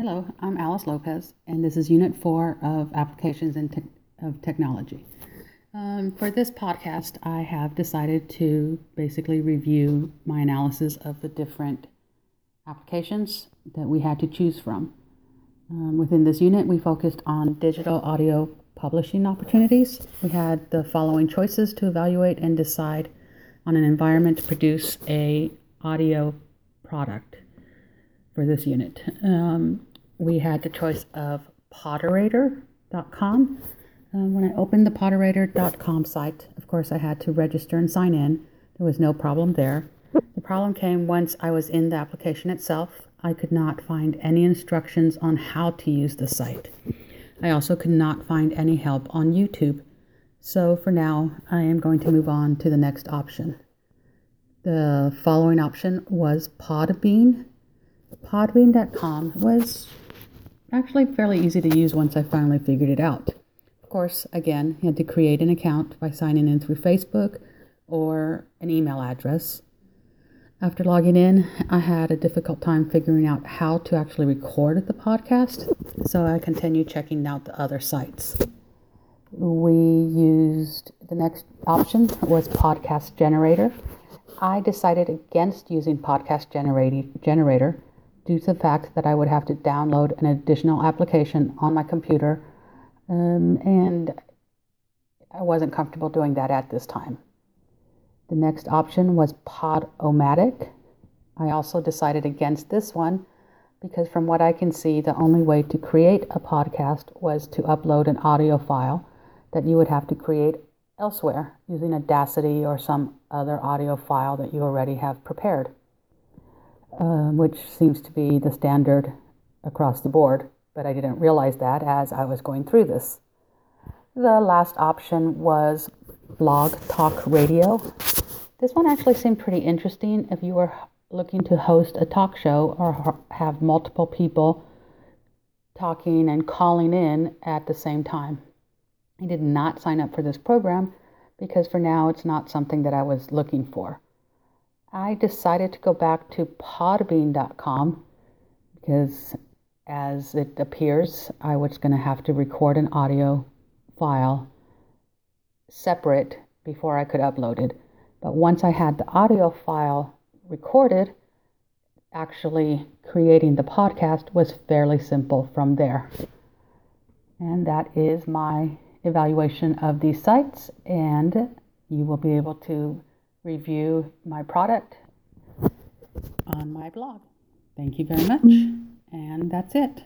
Hello, I'm Alice Lopez, and this is Unit 4 of Applications in Te- of Technology. Um, for this podcast, I have decided to basically review my analysis of the different applications that we had to choose from. Um, within this unit, we focused on digital audio publishing opportunities. We had the following choices to evaluate and decide on an environment to produce a audio product for this unit. Um, we had the choice of Potterator.com. Um, when I opened the Potterator.com site, of course, I had to register and sign in. There was no problem there. The problem came once I was in the application itself. I could not find any instructions on how to use the site. I also could not find any help on YouTube. So for now, I am going to move on to the next option. The following option was Podbean. Podbean.com was actually fairly easy to use once I finally figured it out. Of course, again, you had to create an account by signing in through Facebook or an email address. After logging in, I had a difficult time figuring out how to actually record the podcast, so I continued checking out the other sites. We used the next option was Podcast Generator. I decided against using Podcast Generator due to the fact that I would have to download an additional application on my computer, um, and I wasn't comfortable doing that at this time. The next option was Podomatic. I also decided against this one because, from what I can see, the only way to create a podcast was to upload an audio file that you would have to create elsewhere using Audacity or some other audio file that you already have prepared uh, which seems to be the standard across the board, but I didn't realize that as I was going through this. The last option was Blog Talk Radio. This one actually seemed pretty interesting if you were looking to host a talk show or have multiple people talking and calling in at the same time. I did not sign up for this program because for now it's not something that I was looking for. I decided to go back to podbean.com because as it appears, I was going to have to record an audio file separate before I could upload it. But once I had the audio file recorded, actually creating the podcast was fairly simple from there. And that is my evaluation of these sites, and you will be able to review my product on my blog. Thank you very much. And that's it.